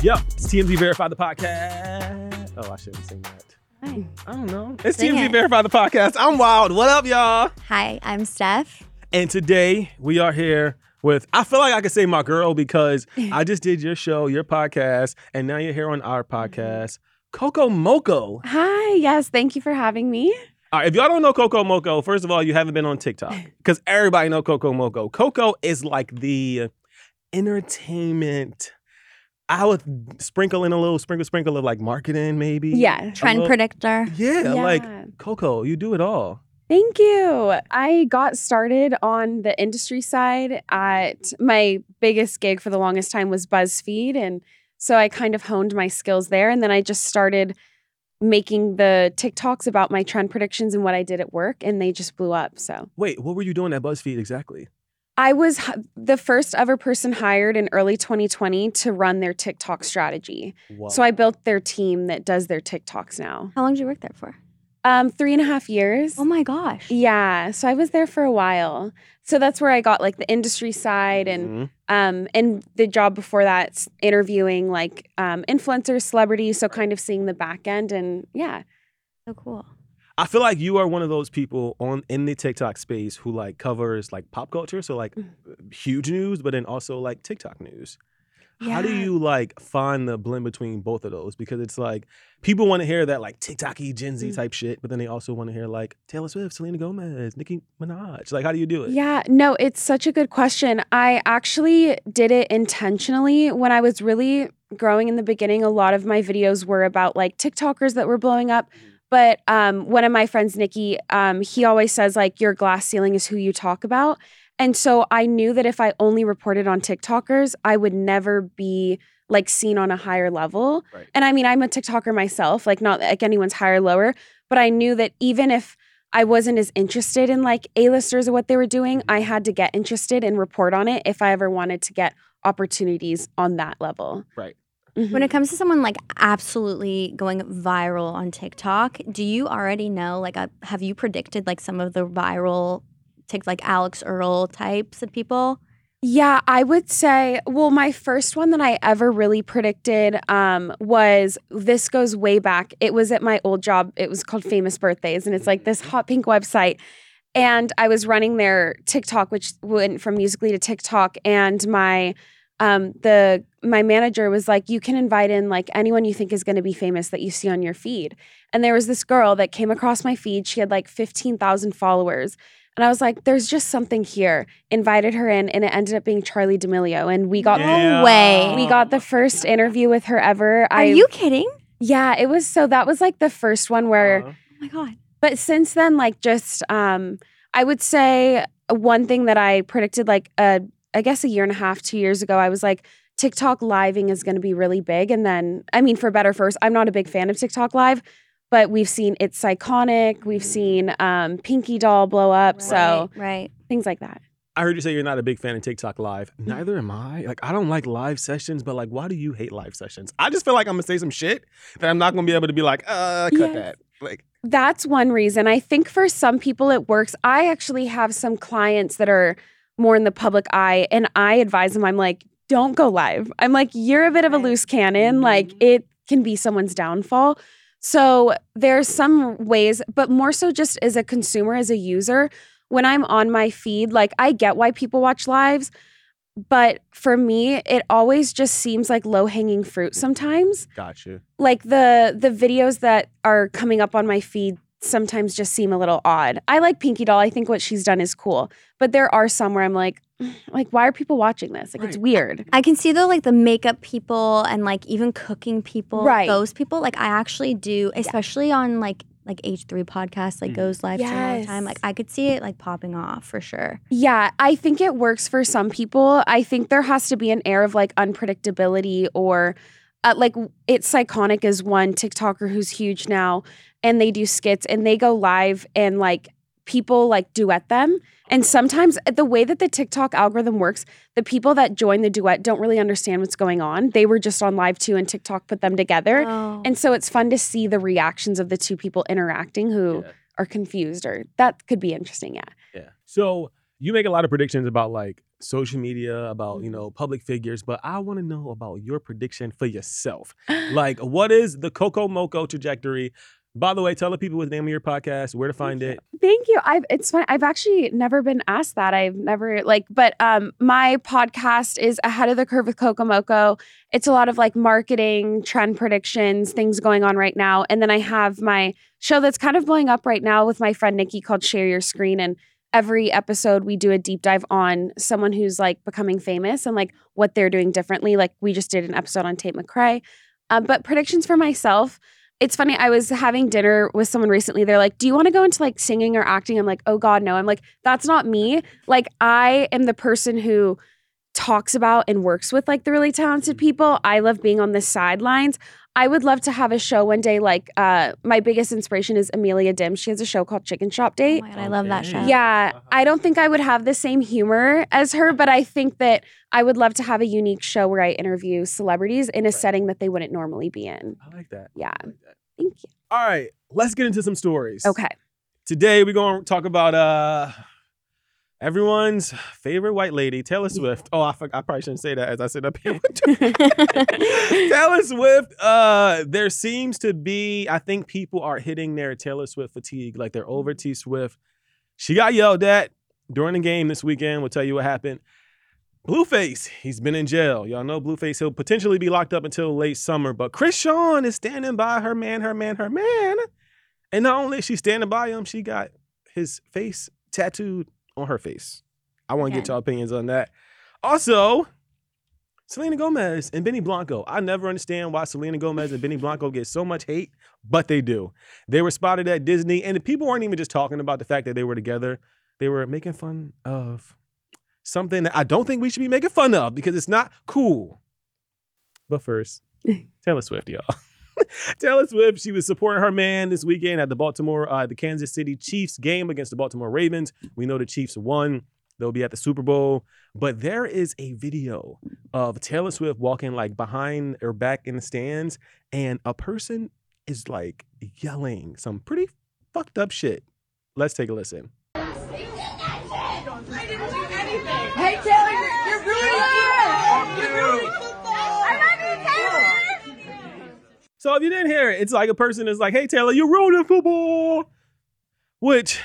Yep, it's TMZ Verify the podcast. Oh, I shouldn't sing that. Hi. I don't know. It's Sing TMZ it. Verify the podcast. I'm Wyld. What up, y'all? Hi, I'm Steph. And today we are here with, I feel like I could say my girl because I just did your show, your podcast, and now you're here on our mm-hmm. podcast, Coco Mocoe. Hi, yes, thank you for having me. All right, if y'all don't know Coco Mocoe, first of all, you haven't been on TikTok because everybody know Coco Mocoe. Coco is like the entertainment. I would sprinkle in a little sprinkle sprinkle of like marketing, maybe. Yeah. Trend little- predictor. Yeah, like Coco, you do it all. Thank you. I got started on the industry side at my biggest gig for the longest time was BuzzFeed. And so I kind of honed my skills there. And then I just started making the TikToks about my trend predictions and what I did at work. And they just blew up. So Wait, what were you doing at BuzzFeed exactly? I was h- the first ever person hired in early 2020 to run their TikTok strategy. Wow. So I built their team that does their TikToks now. How long did you work there for? Um, three and a half years. Oh my gosh. Yeah, so I was there for a while. So that's where I got like the industry side and Mhm. um and the job before that interviewing like um influencers, celebrities, so kind of seeing the back end and yeah. So cool. I feel like you are one of those people on in the TikTok space who like covers like pop culture, so like Mm. huge news, but then also like TikTok news. How do you like find the blend between both of those? Because it's like people want to hear that like TikTok-y Gen Z Mm. type shit, but then they also want to hear like Taylor Swift, Selena Gomez, Nicki Minaj. Like, how do you do it? Yeah, no, it's such a good question. I actually did it intentionally when I was really growing in the beginning. A lot of my videos were about like TikTokers that were blowing up. But um, one of my friends, Nikki, um, he always says like your glass ceiling is who you talk about. And so I knew that if I only reported on TikTokers, I would never be like seen on a higher level. Right. And I mean, I'm a TikToker myself, like not like anyone's higher or lower, but I knew that even if I wasn't as interested in like A-listers or what they were doing, I had to get interested and report on it if I ever wanted to get opportunities on that level. Right. Mhm. When it comes to someone like absolutely going viral on TikTok, do you already know, like, uh, have you predicted like some of the viral, tick like Alex Earle types of people? Yeah, I would say, well, my first one that I ever really predicted um, was this goes way back. It was at my old job. It was called Famous Birthdays, and it's like this hot pink website. And I was running their TikTok, which went from Musical.ly to TikTok, and my um, the my manager was like, "You can invite in like anyone you think is going to be famous that you see on your feed." And there was this girl that came across my feed. She had like fifteen thousand followers. And I was like, there's just something here. Invited her in, and it ended up being Charli D'Amelio. And we got Yeah. No way. we got the first interview with her ever. Are I, you kidding? Yeah, it was so that was like the first one where Uh-huh. Oh my god. but since then, like just um I would say one thing that I predicted like uh I guess a year and a half, two years ago, I was like, TikTok living is gonna be really big. And then I mean for better first, I'm not a big fan of TikTok live, but we've seen it's iconic, we've seen um Pinky Doll blow up. So right, right. things like that. I heard you say you're not a big fan of TikTok live. Neither am I. Like, I don't like live sessions, but like, why do you hate live sessions? I just feel like I'm gonna say some shit that I'm not gonna be able to be like, uh, cut Yes. that. Like, That's one reason. I think for some people it works. I actually have some clients that are more in the public eye, and I advise them, I'm like, don't go live. I'm like, you're a bit of a loose cannon. Mm-hmm. Like, it can be someone's downfall. So there's some ways, but more so just as a consumer, as a user, when I'm on my feed, like, I get why people watch lives. But for me, it always just seems like low hanging fruit sometimes got you. like the the videos that are coming up on my feed sometimes just seem a little odd. I like Pinky Doll. I think what she's done is cool. But there are some where I'm like, like, why are people watching this? Like, it's weird. I can see though, like the makeup people and like even cooking people, Right. those people. Like I actually do, especially on like like H3 podcast like mm-hmm. goes live stream all the time. Like I could see it like popping off for sure. Yeah, I think it works for some people. I think there has to be an air of like unpredictability or uh, like it's Psychonic is one TikToker who's huge now and they do skits and they go live and like people like duet them. And sometimes uh, the way that the TikTok algorithm works, the people that join the duet don't really understand what's going on. They were just on live too and TikTok put them together. Oh. And so it's fun to see the reactions of the two people interacting who Yeah. are confused or that could be interesting. Yeah. Yeah. So you make a lot of predictions about like social media, about Mm-hmm. you know public figures, but I want to know about your prediction for yourself. Like, what is the Coco Mocoe trajectory? By the way, tell the people what the name of your podcast, where to find it. Thank you. I've it's fun. I've actually never been asked that. I've never like, but um, my podcast is ahead of the curve with Coco Mocoe. It's a lot of like marketing, trend predictions, things going on right now, and then I have my show that's kind of blowing up right now with my friend Nikki called Share Your Screen, and every episode we do a deep dive on someone who's like becoming famous and like what they're doing differently. Like we just did an episode on Tate McRae, um, but predictions for myself it's funny. I was having dinner with someone recently. They're like, Do you want to go into like singing or acting? I'm like, Oh God, no. I'm like, That's not me. Like, I am the person who talks about and works with like the really talented people. I love being on the sidelines. I would love to have a show one day. Like, uh, my biggest inspiration is Amelia Dim. She has a show called Chicken Shop Oh Date. my god, I love that show. Yeah, I don't think I would have the same humor as her, but I think that I would love to have a unique show where I interview celebrities in a setting that they wouldn't normally be in. I like that. Yeah. Like that. Thank you. All right, let's get into some stories. Okay. Today we're going to talk about uh everyone's favorite white lady, Taylor Swift. Oh, I, I probably shouldn't say that as I sit up here. Taylor Swift. Uh, there seems to be, I think people are hitting their Taylor Swift fatigue, like they're over T Swift. She got yelled at during the game this weekend. We'll tell you what happened. Blueface, he's been in jail. Y'all know Blueface. He'll potentially be locked up until late summer. But Chrisean is standing by her man, her man, her man. And not only is she standing by him, she got his face tattooed on her face. I want to get Okay. y'all opinions on that. Also, Selena Gomez and Benny Blanco. I never understand why Selena Gomez and Benny Blanco get so much hate, but they do. They were spotted at Disney, and the people weren't even just talking about the fact that they were together. They were making fun of something that I don't think we should be making fun of because it's not cool. But first, Taylor Swift, y'all. Taylor Swift, she was supporting her man this weekend at the Baltimore, uh, the Kansas City Chiefs game against the Baltimore Ravens. We know the Chiefs won. They'll be at the Super Bowl. But there is a video of Taylor Swift walking like behind or back in the stands, and a person is like yelling some pretty fucked up shit. Let's take a listen. Hey Taylor, you're, you're ruining You're ruining So if you didn't hear it, it's like a person is like, "Hey Taylor, you're ruining football," which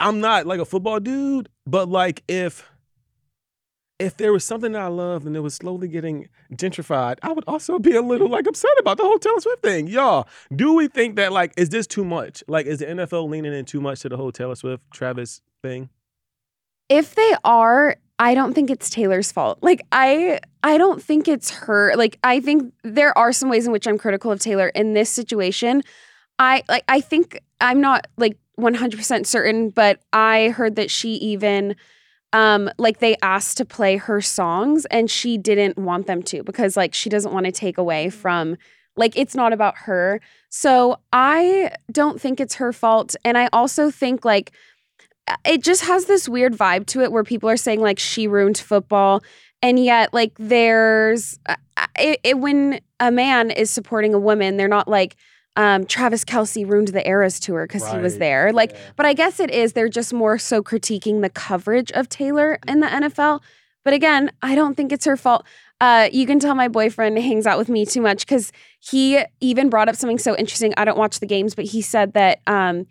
I'm not like a football dude, but like if if there was something that I loved and it was slowly getting gentrified, I would also be a little like upset about the whole Taylor Swift thing. Y'all, do we think that like is this too much? Like, is the NFL leaning in too much to the whole Taylor Swift Travis thing? if they are i don't think it's taylor's fault. Like i i don't think it's her. Like i think there are some ways in which i'm critical of taylor in this situation. I like i think i'm not like 100% certain but i heard that she even um like they asked to play her songs and she didn't want them to because like she doesn't want to take away from like it's not about her. So i don't think it's her fault. And i also think like it just has this weird vibe to it where people are saying like she ruined football and yet like there's uh, it, it, when a man is supporting a woman they're not like um, Travis Kelce ruined the Eras tour because he was there. Like, yeah. but I guess it is. They're just more so critiquing the coverage of Taylor in the NFL. But again, I don't think it's her fault. Uh, you can tell my boyfriend hangs out with me too much because he even brought up something so interesting. I don't watch the games, but he said that um,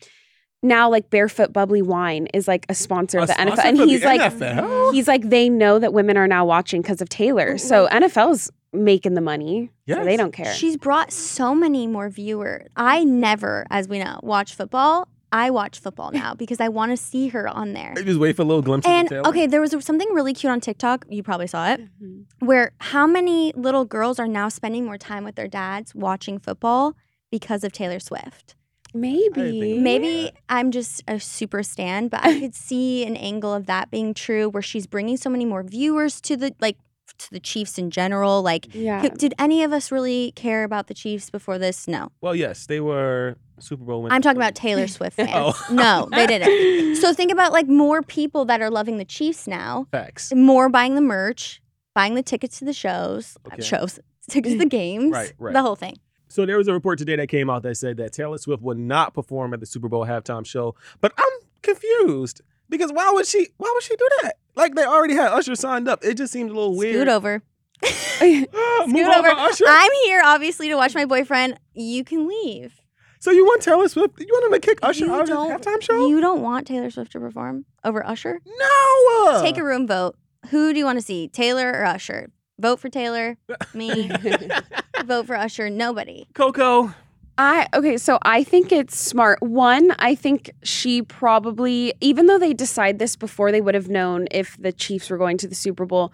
now like barefoot bubbly wine is like a sponsor of A the NFL, and he's like, NFL? he's like, they know that women are now watching because of Taylor. So NFL's making the money. So they don't care. She's brought so many more viewers. I never, as we know, watch football. I watch football now because I want to see her on there. Just wait for a little glimpse And of Taylor. okay, there was something really cute on TikTok. You probably saw it, Mhm. where how many little girls are now spending more time with their dads watching football because of Taylor Swift. Maybe. Maybe I'm just a super stan, but I could see an angle of that being true where she's bringing so many more viewers to the like to the Chiefs in general. Like, Yeah. did any of us really care about the Chiefs before this? No. Well, yes, they were Super Bowl winners. I'm talking about Taylor Swift fans. Oh. No, they didn't. So think about like more people that are loving the Chiefs now, facts. more buying the merch, buying the tickets to the shows, Okay. shows, tickets to the games, Right, right. the whole thing. So there was a report today that came out that said that Taylor Swift would not perform at the Super Bowl halftime show. But I'm confused because why would she? Why would she do that? Like they already had Usher signed up. It just seems a little weird. Scoot over. Scoot over, over. Usher. I'm here obviously to watch my boyfriend. You can leave. so you want Taylor Swift? You want him to kick Usher you out of the halftime show? You don't want Taylor Swift to perform over Usher? no. Take a room vote. Who do you want to see, Taylor or Usher? Vote for Taylor. Me. vote for Usher. Nobody. Coco. I okay, so I think it's smart. One, I think she probably, even though they decide this before they would have known if the Chiefs were going to the Super Bowl,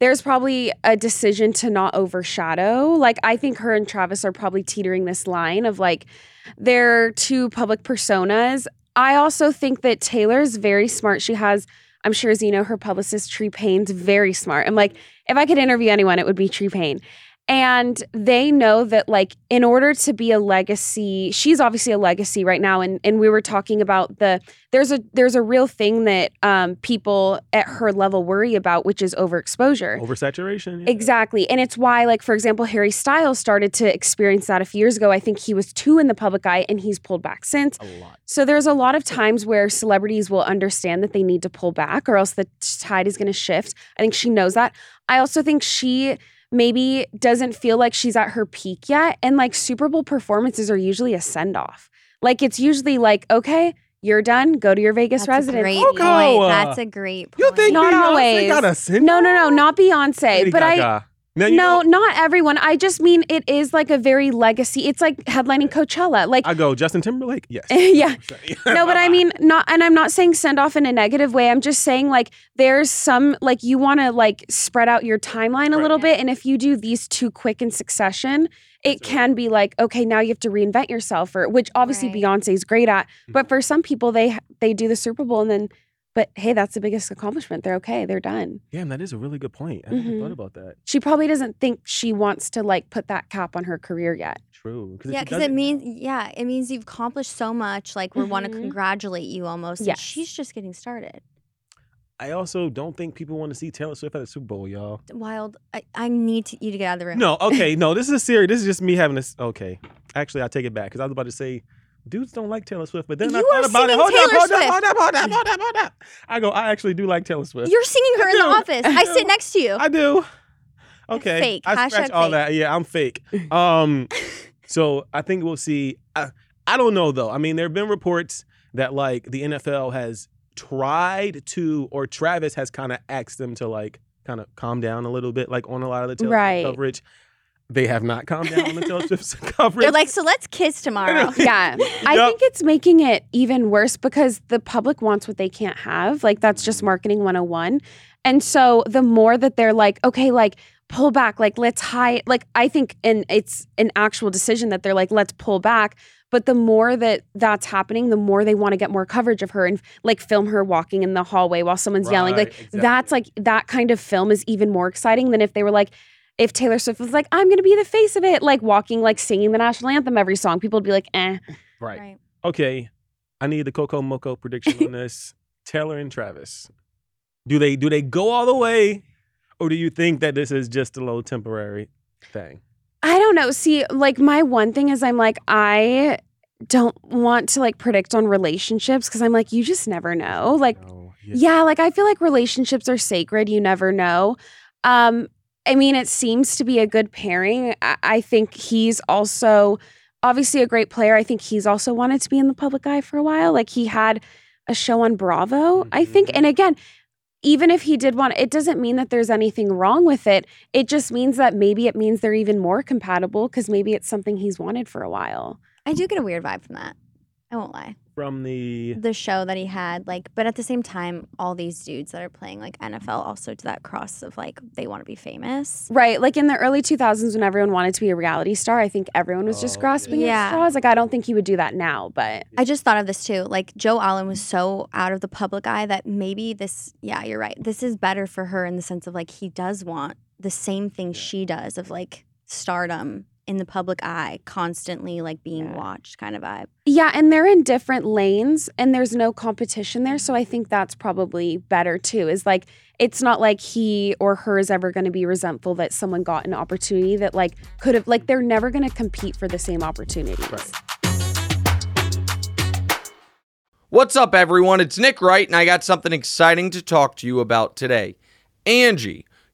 there's probably a decision to not overshadow. Like I think her and Travis are probably teetering this line of like they're two public personas. I also think that Taylor's very smart. She has, I'm sure as you know, her publicist Tree Paine's very smart. I'm like, if I could interview anyone, it would be Tree Paine. And they know that, like, in order to be a legacy, she's obviously a legacy right now. And and we were talking about the there's a there's a real thing that um, people at her level worry about, which is overexposure. Oversaturation. yeah. Exactly. And it's why, like, for example, Harry Styles started to experience that a few years ago. I think he was too in the public eye and he's pulled back since. A lot. So there's a lot of times where celebrities will understand that they need to pull back or else the tide is going to shift. I think she knows that. I also think she maybe doesn't feel like she's at her peak yet. And like Super Bowl performances are usually a send off. Like it's usually like, okay, you're done. Go to your Vegas That's residence. a great point. That's a great point. You think Not Beyonce always. got a send No, no, no, not Beyonce. Lady but I Gaga. Now, no, know, not everyone. I just mean it is like a very legacy. It's like headlining Coachella. Like I go Justin Timberlake. Yes. yeah. no, but I mean, not, and I'm not saying send off in a negative way. I'm just saying, like, there's some, like, you want to, like, spread out your timeline a Right. little bit. And if you do these two quick in succession, it can be like, okay, now you have to reinvent yourself, or which obviously Right. Beyonce's great at. Mm-hmm. But for some people, they they do the Super Bowl and then, but hey, that's the biggest accomplishment. They're okay. They're done. Damn, that is a really good point. I never Mhm. thought about that. She probably doesn't think she wants to, like, put that cap on her career yet. True. if Yeah, she because does it means yeah, it means you've accomplished so much. Like we want to Mhm. congratulate you almost. and Yes. she's just getting started. I also don't think people want to see Taylor Swift at the Super Bowl, y'all. Wyld. I, I need to, you to get out of the room. No, okay, no, this is a serious. This is just me having this. Okay, actually, I take it back because I was about to say dudes don't like Taylor Swift, but then I You thought about it. Hold up, hold up, hold up, hold up, hold up, hold up. I go. I actually do like Taylor Swift. You're singing her I in the office. I I sit next to you. I do. Okay. Fake. I scratch Hashtag all fake. that. Yeah, I'm fake. Um, so I think we'll see. I, I don't know though. I mean, there have been reports that like the NFL has tried to, or Travis has kind of asked them to like kind of calm down a little bit, like on a lot of the Taylor Swift Right. coverage. They have not calmed down on the Taylor Swift coverage. They're like, so let's kiss tomorrow. Yeah. I Yep. think it's making it even worse because the public wants what they can't have. Like that's just marketing 101. And so the more that they're like, okay, like pull back, like let's hide, like I think and it's an actual decision that they're like, let's pull back. But the more that that's happening, the more they want to get more coverage of her and like film her walking in the hallway while someone's yelling. Like exactly. that's like that kind of film is even more exciting than if they were like, if Taylor Swift was like, I'm gonna be the face of it, like walking, like singing the national anthem every song, people would be like, eh. right. Right. Okay. I need the Coco Mocoe prediction on this. Taylor and Travis. Do they do they go all the way, or do you think that this is just a little temporary thing? I don't know. See, like my one thing is I'm like, I don't want to like predict on relationships because I'm like, you just never know. Like, No. yeah, like I feel like relationships are sacred. You never know. Um, I mean, it seems to be a good pairing. I, I think he's also obviously a great player. I think he's also wanted to be in the public eye for a while. Like he had a show on Bravo, I think. Mhm. And again, even if he did want it doesn't mean that there's anything wrong with it. It just means that maybe it means they're even more compatible because maybe it's something he's wanted for a while. I do get a weird vibe from that. I won't lie. From the the show that he had like but at the same time all these dudes that are playing like nfl also to that cross of like they want to be famous Right. Like in the early 2000s when everyone wanted to be a reality star, I think everyone was just Oh, grasping yeah. at straws. Like, I don't think he would do that now, but i just thought of this too like Joe Alwyn was so out of the public eye that maybe this yeah you're right this is better for her in the sense of like he does want the same thing she does of like stardom in the public eye constantly like being Yeah. watched kind of vibe yeah, and they're in different lanes and there's no competition there. So I think that's probably better too. Is like, it's not like he or her is ever going to be resentful that someone got an opportunity that like could have, like, they're never going to compete for the same opportunities. Right. What's up, everyone? It's Nick Wright, and I got something exciting to talk to you about today. Angie,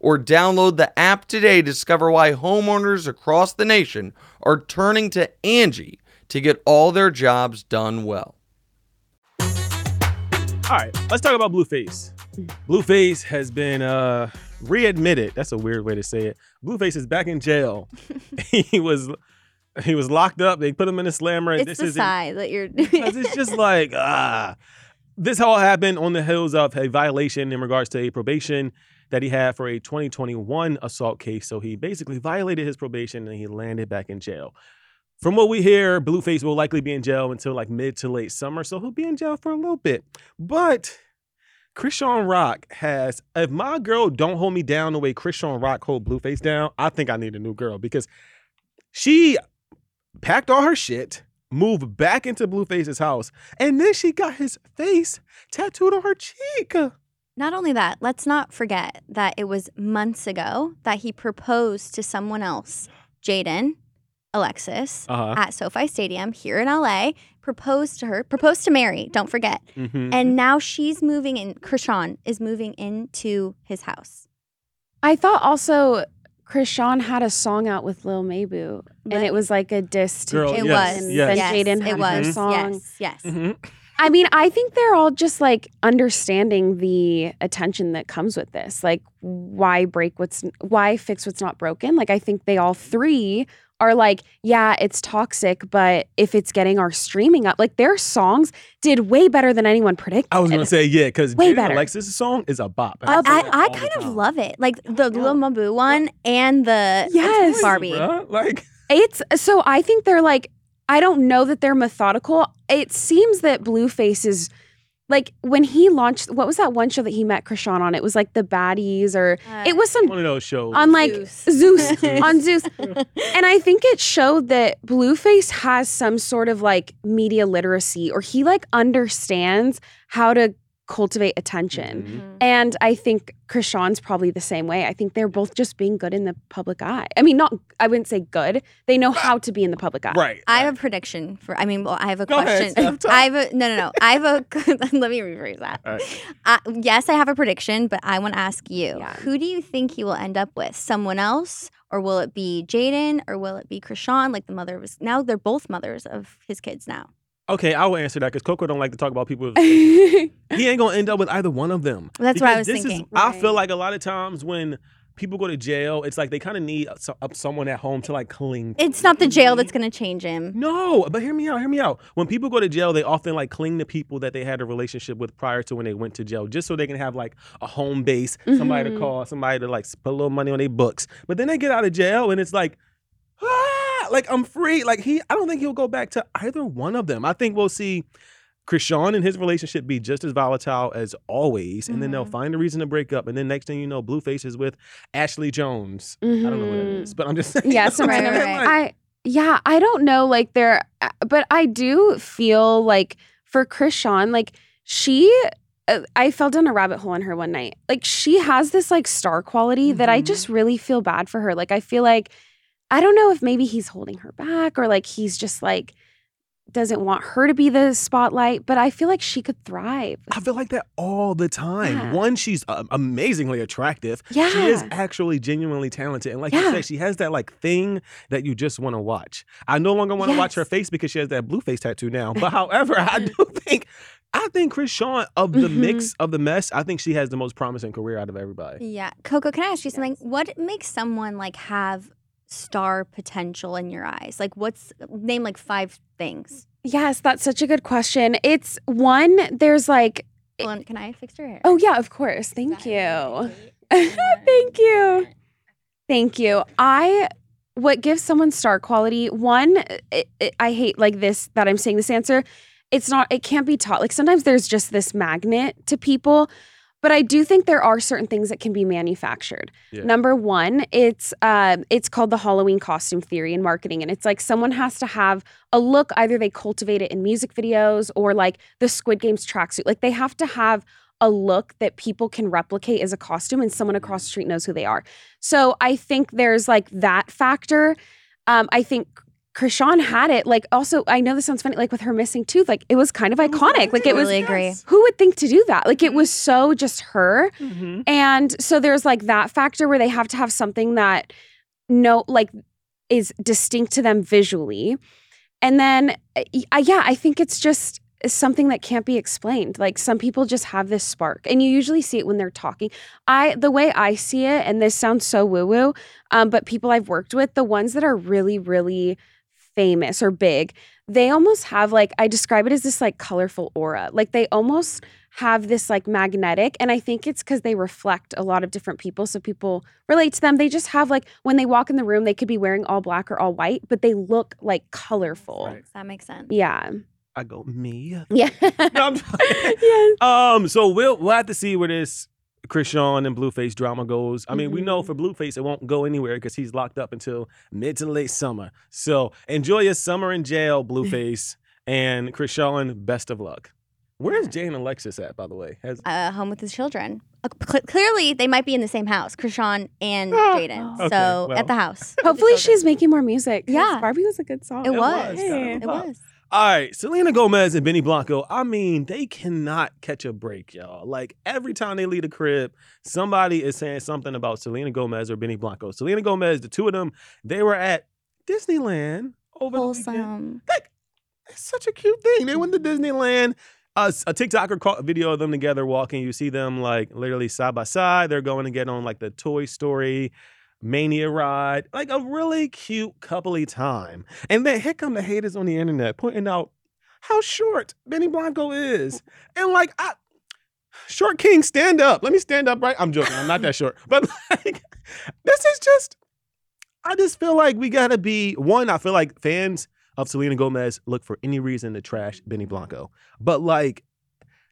or download the app today to discover why homeowners across the nation are turning to Angie to get all their jobs done well. All right, let's talk about Blueface. Blueface has been uh readmitted. That's a weird way to say it. Blueface is back in jail. he was he was locked up. They put him in a slammer. it's this the is side that you're because it's just like ah. This all happened on the heels of a violation in regards to a probation that he had for a 2021 assault case. So he basically violated his probation and he landed back in jail. From what we hear, Blueface will likely be in jail until like mid to late summer, so he'll be in jail for a little bit. But Chrisean Rock has, if my girl don't hold me down the way Chrisean Rock hold Blueface down, I think I need a new girl because she packed all her shit, moved back into Blueface's house, and then she got his face tattooed on her cheek. Not only that, let's not forget that it was months ago that he proposed to someone else, Jaidyn, Alexis, Uh-huh. at SoFi Stadium here in LA, proposed to her, proposed to Mary, don't forget. Mhm. And now she's moving in, Chrisean is moving into his house. I thought also Chrisean had a song out with Lil Mabu, and it was like a diss to Girl, It Jaidyn, yes, was. and yes. then yes, Jaidyn had it was. her song. Yes, yes. Mhm. I mean, I think they're all just like understanding the attention that comes with this. Like, why break what's, why fix what's not broken? Like, I think they all three are like, yeah, it's toxic, but if it's getting our streaming up, like their songs did way better than anyone predicted. I was gonna say yeah, because Way Jaidyn better. Alexis' song is a bop. I, say I, I kind of time. love it. Like the Lil Mabu one and the Yes. Barbie. Bruh, Like It's so I think they're like I don't know that they're methodical. It seems that Blueface is like when he launched what was that one show that he met Chrisean on? It was like the baddies or Uh, it was some one of those shows. on like Zeus. Zeus, on Zeus. And I think it showed that Blueface has some sort of like media literacy or he like understands how to cultivate attention. Mhm. Mhm. And I think Chrisean's probably the same way. I think they're both just being good in the public eye. I mean, not I wouldn't say good. They know how to be in the public eye. Right. I have a prediction for. I mean, well, I have a Go question. Steph. I have a no, no, no. I have a. let me rephrase that. All right. Uh, yes, I have a prediction, but I want to ask you: Yeah. Who do you think he will end up with? Someone else, or will it be Jaidyn, or will it be Chrisean, like the mother of his? Now they're both mothers of his kids. Now, Okay, I will answer that because Coco don't like to talk about people. he ain't gonna end up with either one of them. That's what I was this thinking. Is, I feel like a lot of times when people go to jail, it's like they kind of need so, uh, someone at home to like cling. to. It's not the jail that's gonna change him. No, but hear me out. Hear me out. When people go to jail, they often like cling to people that they had a relationship with prior to when they went to jail, just so they can have like a home base, somebody to Mhm. call, somebody to like put a little money on their books. But then they get out of jail, and it's like, like I'm free. Like he, I don't think he'll go back to either one of them. I think we'll see. Chrisean and his relationship be just as volatile as always, and then they'll Mhm. find a reason to break up, and then next thing you know, Blueface is with Ashley Jones. I don't know what it Mhm. but I'm just saying. Yeah, some Right, random. right. I yeah, I don't know. Like there, uh, but I do feel like for Chrisean, like she. uh, I fell down a rabbit hole on her one night. Like she has this like star quality that I Mhm. just really feel bad for her. Like I feel like I don't know if maybe he's holding her back or like he's just like doesn't want her to be the spotlight, but I feel like she could thrive. I feel like that all the time. Yeah. One, she's uh, amazingly attractive. Yeah. She is actually genuinely talented. And like you said, she has that like thing that you just want to watch. I no longer want to watch her face because she has that blue face tattoo now. But however, I do think I think Chrisean of the Mhm. mix of the mess, I think she has the most promising career out of everybody. Yeah, Coco, can I ask you something? What makes someone like have star potential in your eyes? Like, what's name like five things? Yes, that's such a good question. It's one, there's like, on, can I fix your hair? oh, yeah, of course. Thank you. Thank you. Thank you. I what gives someone star quality? One, it, it- I hate like this that I'm saying this answer. It's not. It can't be taught. Like sometimes there's just this magnet to people, but I do think there are certain things that can be manufactured. Yeah. Number one, it's um, it's called the Halloween costume theory in marketing, and it's like someone has to have a look. Either they cultivate it in music videos or like the Squid Games tracksuit. Like they have to have a look that people can replicate as a costume and someone across the street knows who they are. So I think there's like that factor. Um, I think Chrisean had it. Like also, I know this sounds funny, like with her missing tooth, like it was kind of iconic. Like it was Really agree. who would think to do that? Like it was so just her. Mhm. And so there's like that factor where they have to have something that no like is distinct to them visually. And then uh, y- yeah, I think it's just something that can't be explained. Like some people just have this spark and you usually see it when they're talking. I the way I see it and this sounds so woo-woo, um but people I've worked with, the ones that are really really famous or big, they almost have like I describe it as this like colorful aura. Like they almost have this like magnetic and I think it's cuz they reflect a lot of different people so people relate to them. They just have like when they walk in the room they could be wearing all black or all white, but they look like colorful. Right. That makes sense. Yeah. I go, me. Yeah. No, I'm yes. Um, so we'll we'll have to see where this Chrisean and Blueface drama goes. I mean, we know Mhm. for Blueface it won't go anywhere because he's locked up until mid to late summer. So enjoy your summer in jail, Blueface, and Chris Chrisean. Best of luck. Where's Jaidyn Alexis at, by the way? Has Uh, home with his children. Uh, cl- clearly, they might be in the same house, Chrisean and Oh, Jaidyn. okay, so well. at the house. Hopefully children. she's making more music. Yeah. Barbie was a good song. It It was. was, kind of a It was. All right, Selena Gomez and Benny Blanco. I mean, they cannot catch a break, y'all. Like every time they leave the crib, somebody is saying something about Selena Gomez or Benny Blanco. Selena Gomez, the two of them, they were at Disneyland over the weekend. Wholesome. Like, it's such a cute thing. They went to Disneyland. Uh, a TikToker caught a video of them together walking. You see them like literally side by side. They're going to get on like the Toy Story Mania ride. Like a really cute coupley time. And then here come the haters on the internet pointing out how short Benny Blanco is. And like I Short King, stand up. Let me stand up right. I'm joking. I'm not that short. But like this is just I just feel like we gotta be one, I feel like fans of Selena Gomez look for any reason to trash Benny Blanco. But like,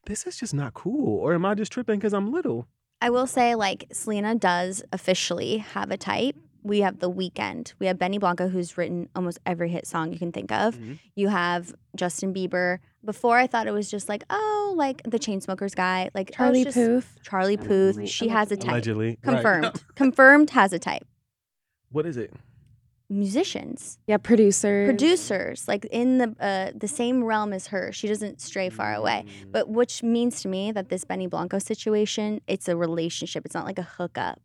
this is just not cool. Or am I just tripping because I'm little? I will say, like, Selena does officially have a type. We have The Weeknd. We have Benny Blanco, who's written almost every hit song you can think of. Mhm. You have Justin Bieber. Before, I thought it was just like, oh, like the Chainsmokers guy. Like, oh, Charlie just Puth. Charlie Puth. Wait, She has a type. Allegedly. Right. Confirmed. Confirmed has a type. What is it? Musicians. Yeah, producers. Producers, like in the uh, the same realm as her. She doesn't stray far away. Mm. But which means to me that this Benny Blanco situation, it's a relationship. It's not like a hookup,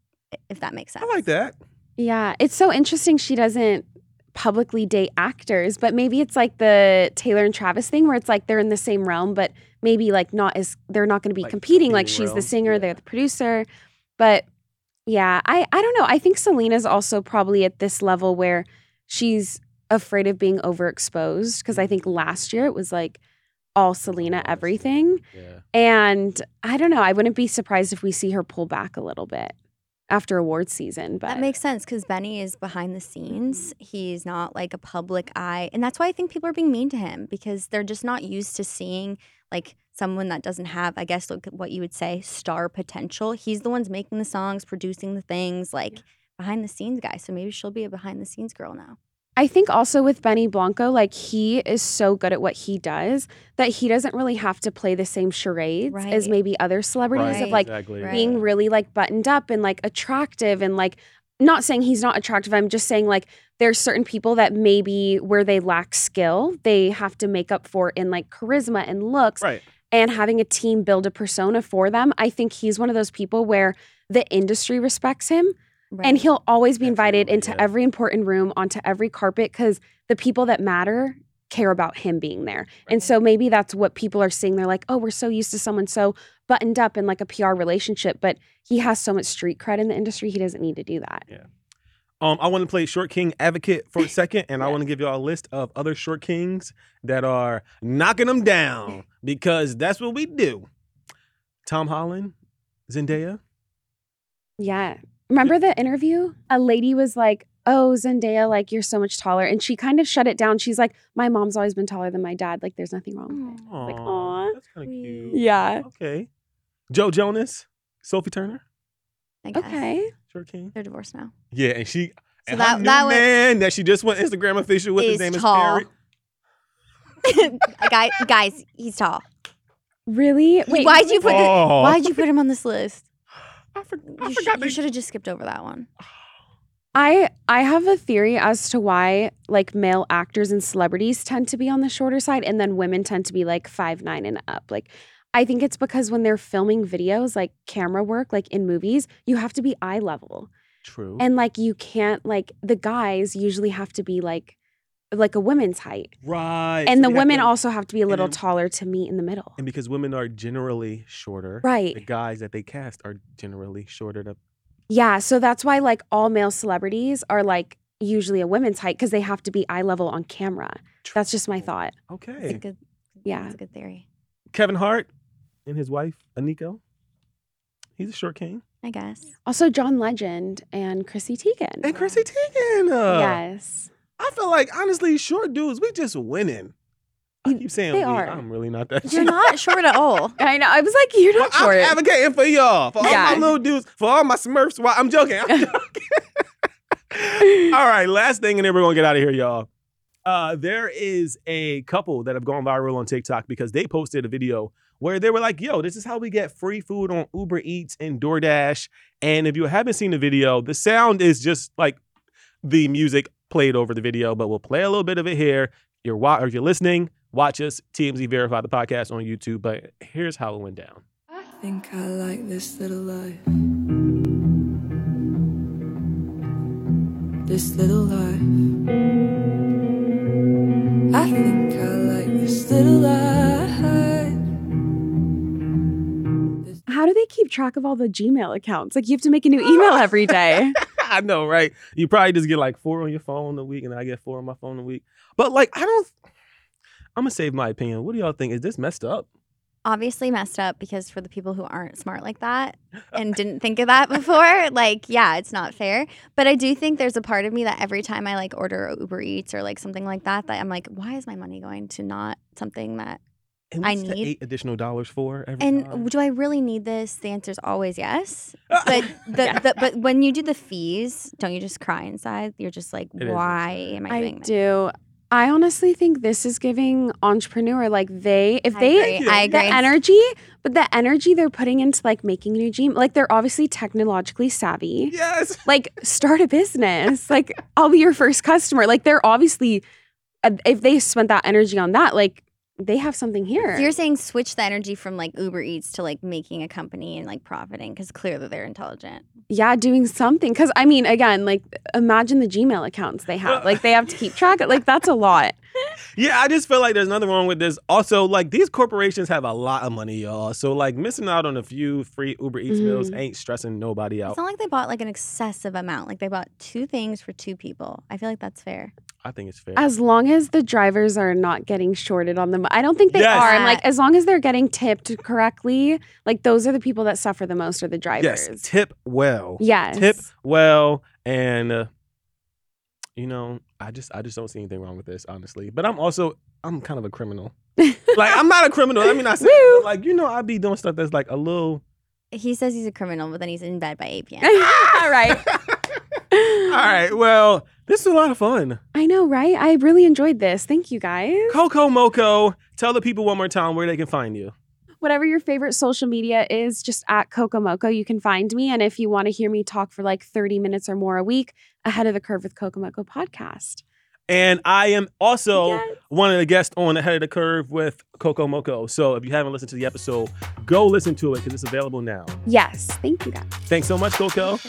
if that makes sense. I like that. Yeah, it's so interesting she doesn't publicly date actors, but maybe it's like the Taylor and Travis thing where it's like they're in the same realm, but maybe like not as they're not going to be Like competing. Like competing she's the singer, yeah. they're the producer, but Yeah, I I don't know. I think Selena's also probably at this level where she's afraid of being overexposed because I think last year it was like all Selena everything. Yeah. And I don't know, I wouldn't be surprised if we see her pull back a little bit after awards season, but That makes sense because Benny is behind the scenes. He's not like a public eye. And that's why I think people are being mean to him because they're just not used to seeing like someone that doesn't have, I guess, like what you would say, star potential. He's the ones making the songs, producing the things, like behind the scenes guy. So maybe she'll be a behind the scenes girl now. I think also with Benny Blanco, like he is so good at what he does that he doesn't really have to play the same charades as maybe other celebrities Right. of like exactly. Right. being really like buttoned up and like attractive and like not saying he's not attractive. I'm just saying like there's certain people that maybe where they lack skill, they have to make up for in like charisma and looks Right. and having a team build a persona for them. I think he's one of those people where the industry respects him Right. and he'll always be invited Absolutely, into yeah. every important room, onto every carpet, because the people that matter care about him being there. And so maybe that's what people are seeing. They're like, oh, we're so used to someone so buttoned up in like a PR relationship, but he has so much street cred in the industry, he doesn't need to do that. Yeah. Um, I want to play Short King Advocate for a second, and I want to give y'all a list of other Short Kings that are knocking them down because that's what we do. Tom Holland, Zendaya. Yeah. Remember the interview? A lady was like, Oh, Zendaya, like you're so much taller. And she kind of shut it down. She's like, My mom's always been taller than my dad. Like, there's nothing wrong with it. Aw, Like, aw. that's kind of cute. Yeah. Okay. Joe Jonas, Sophie Turner, I guess. Okay. Short King. They're divorced now. Yeah, and she So and that- her new that was- man that she just went Instagram official with. His Is name is tall. Perry. Guy, guys, he's tall. Really? Wait. why'd you put? Oh. Why'd you put him on this list? I, for, I You, sh- you should have just skipped over that one. I I have a theory as to why like male actors and celebrities tend to be on the shorter side and then women tend to be like five nine and up. Like I think it's because when they're filming videos, like camera work, like in movies, you have to be eye level. True. And like you can't like the guys usually have to be like like a women's height. right. And so the women to- also have to be a little then- taller to meet in the middle. And because women are generally shorter, Right. the guys that they cast are generally shorter. To, Yeah, so that's why like all male celebrities are like usually a women's height because they have to be eye level on camera. That's just my thought. It's a Okay. good. Yeah. it's a good theory. Kevin Hart and his wife, Eniko. He's a short king. I guess. Also, John Legend and Chrissy Teigen. And Chrissy Teigen. Uh, yes. I feel like, honestly, short dudes, we just winning. I You- keep saying they we. are. I'm really not that short. You're short. not short at all. I know. I was like, you're Well, not short. I'm advocating for y'all, for all Yeah. my little dudes, for all my Smurfs. Well, I'm joking. I'm joking. all right, last thing, and then we're gonna get out of here, y'all. Uh, there is a couple that have gone viral on TikTok because they posted a video where they were like, "Yo, this is how we get free food on Uber Eats and DoorDash." And if you haven't seen the video, the sound is just like the music played over the video, but we'll play a little bit of it here. You're wa- or if you're listening, watch us TMZ Verify the podcast on YouTube. But here's how it went down. I think I like this little life. This little life. I think I like this little life. How do they keep track of all the Gmail accounts? Like, you have to make a new email every day. I know, right? You probably just get like four on your phone a week, and I get four on my phone a week. But like, I don't. I'm gonna save my opinion. What do y'all think? Is this messed up? Obviously messed up because for the people who aren't smart like that and didn't think of that before, like, yeah, it's not fair. But I do think there's a part of me that every time I like order Uber Eats or like something like that, that I'm like, why is my money going to not something that And I what's the need- eight additional dollars for every And time? do I really need this? The answer is always yes. But the, the but when you do the fees, don't you just cry inside? You're just like, It is why am I, I doing this? do. I honestly think this is giving entrepreneur like they if I they agree. I the agree. energy, but the energy they're putting into like making a new gym, like they're obviously technologically savvy. yes. Like start a business. like I'll be your first customer. Like they're obviously uh, if they spent that energy on that, like they have something here. So you're saying switch the energy from like Uber Eats to like making a company and like profiting because clearly they're intelligent. yeah, doing something. Because I mean, again, like imagine the Gmail accounts they have. Like they have to keep track. of. Like that's a lot. Yeah, I just feel like there's nothing wrong with this. Also, like these corporations have a lot of money, y'all. So like missing out on a few free Uber Eats meals Mhm. ain't stressing nobody out. It's not like they bought like an excessive amount. Like they bought two things for two people. I feel like that's fair. I think it's fair. As long as the drivers are not getting shorted on them, I don't think they Yes. are. I'm like, as long as they're getting tipped correctly, like those are the people that suffer the most are the drivers. yes, tip well. Yes. Tip well, and uh, you know, I just I just don't see anything wrong with this, honestly. But I'm also I'm kind of a criminal. like I'm not a criminal. I mean, I say but, like you know I be doing stuff that's like a little. He says he's a criminal, but then he's in bed by 8 p.m. Ah! All right. All right. Well, this is a lot of fun. I know, right? I really enjoyed this. Thank you guys. Coco Mocoe, tell the people one more time where they can find you. Whatever your favorite social media is, just at Coco Mocoe, you can find me. And if you want to hear me talk for like 30 minutes or more a week, Ahead of the Curve with Coco Mocoe podcast. And I am also Yes. one of the guests on Ahead of the Curve with Coco Mocoe. So if you haven't listened to the episode, go listen to it because it's available now. Yes. Thank you guys. Thanks so much, Coco.